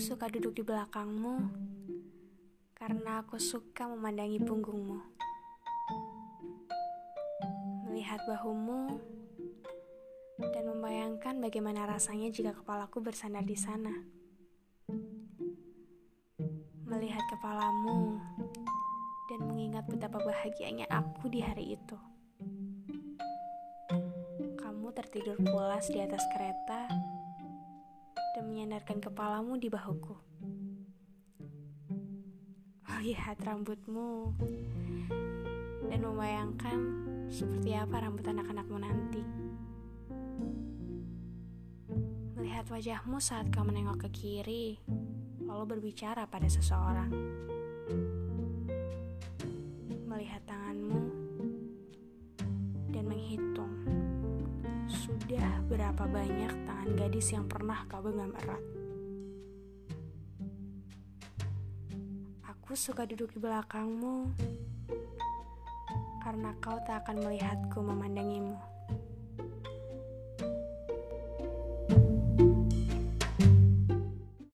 suka duduk di belakangmu karena aku suka memandangi punggungmu. Melihat bahumu dan membayangkan bagaimana rasanya jika kepalaku bersandar di sana. Melihat kepalamu dan mengingat betapa bahagianya aku di hari itu. Kamu tertidur pulas di atas kereta dan menyandarkan kepalamu di bahuku. Melihat rambutmu dan membayangkan seperti apa rambut anak-anakmu nanti. Melihat wajahmu saat kau menengok ke kiri, lalu berbicara pada seseorang. Melihat tanganmu dan menghitung sudah berapa banyak tangan gadis yang pernah kau genggam erat. Aku suka duduk di belakangmu karena kau tak akan melihatku memandangimu.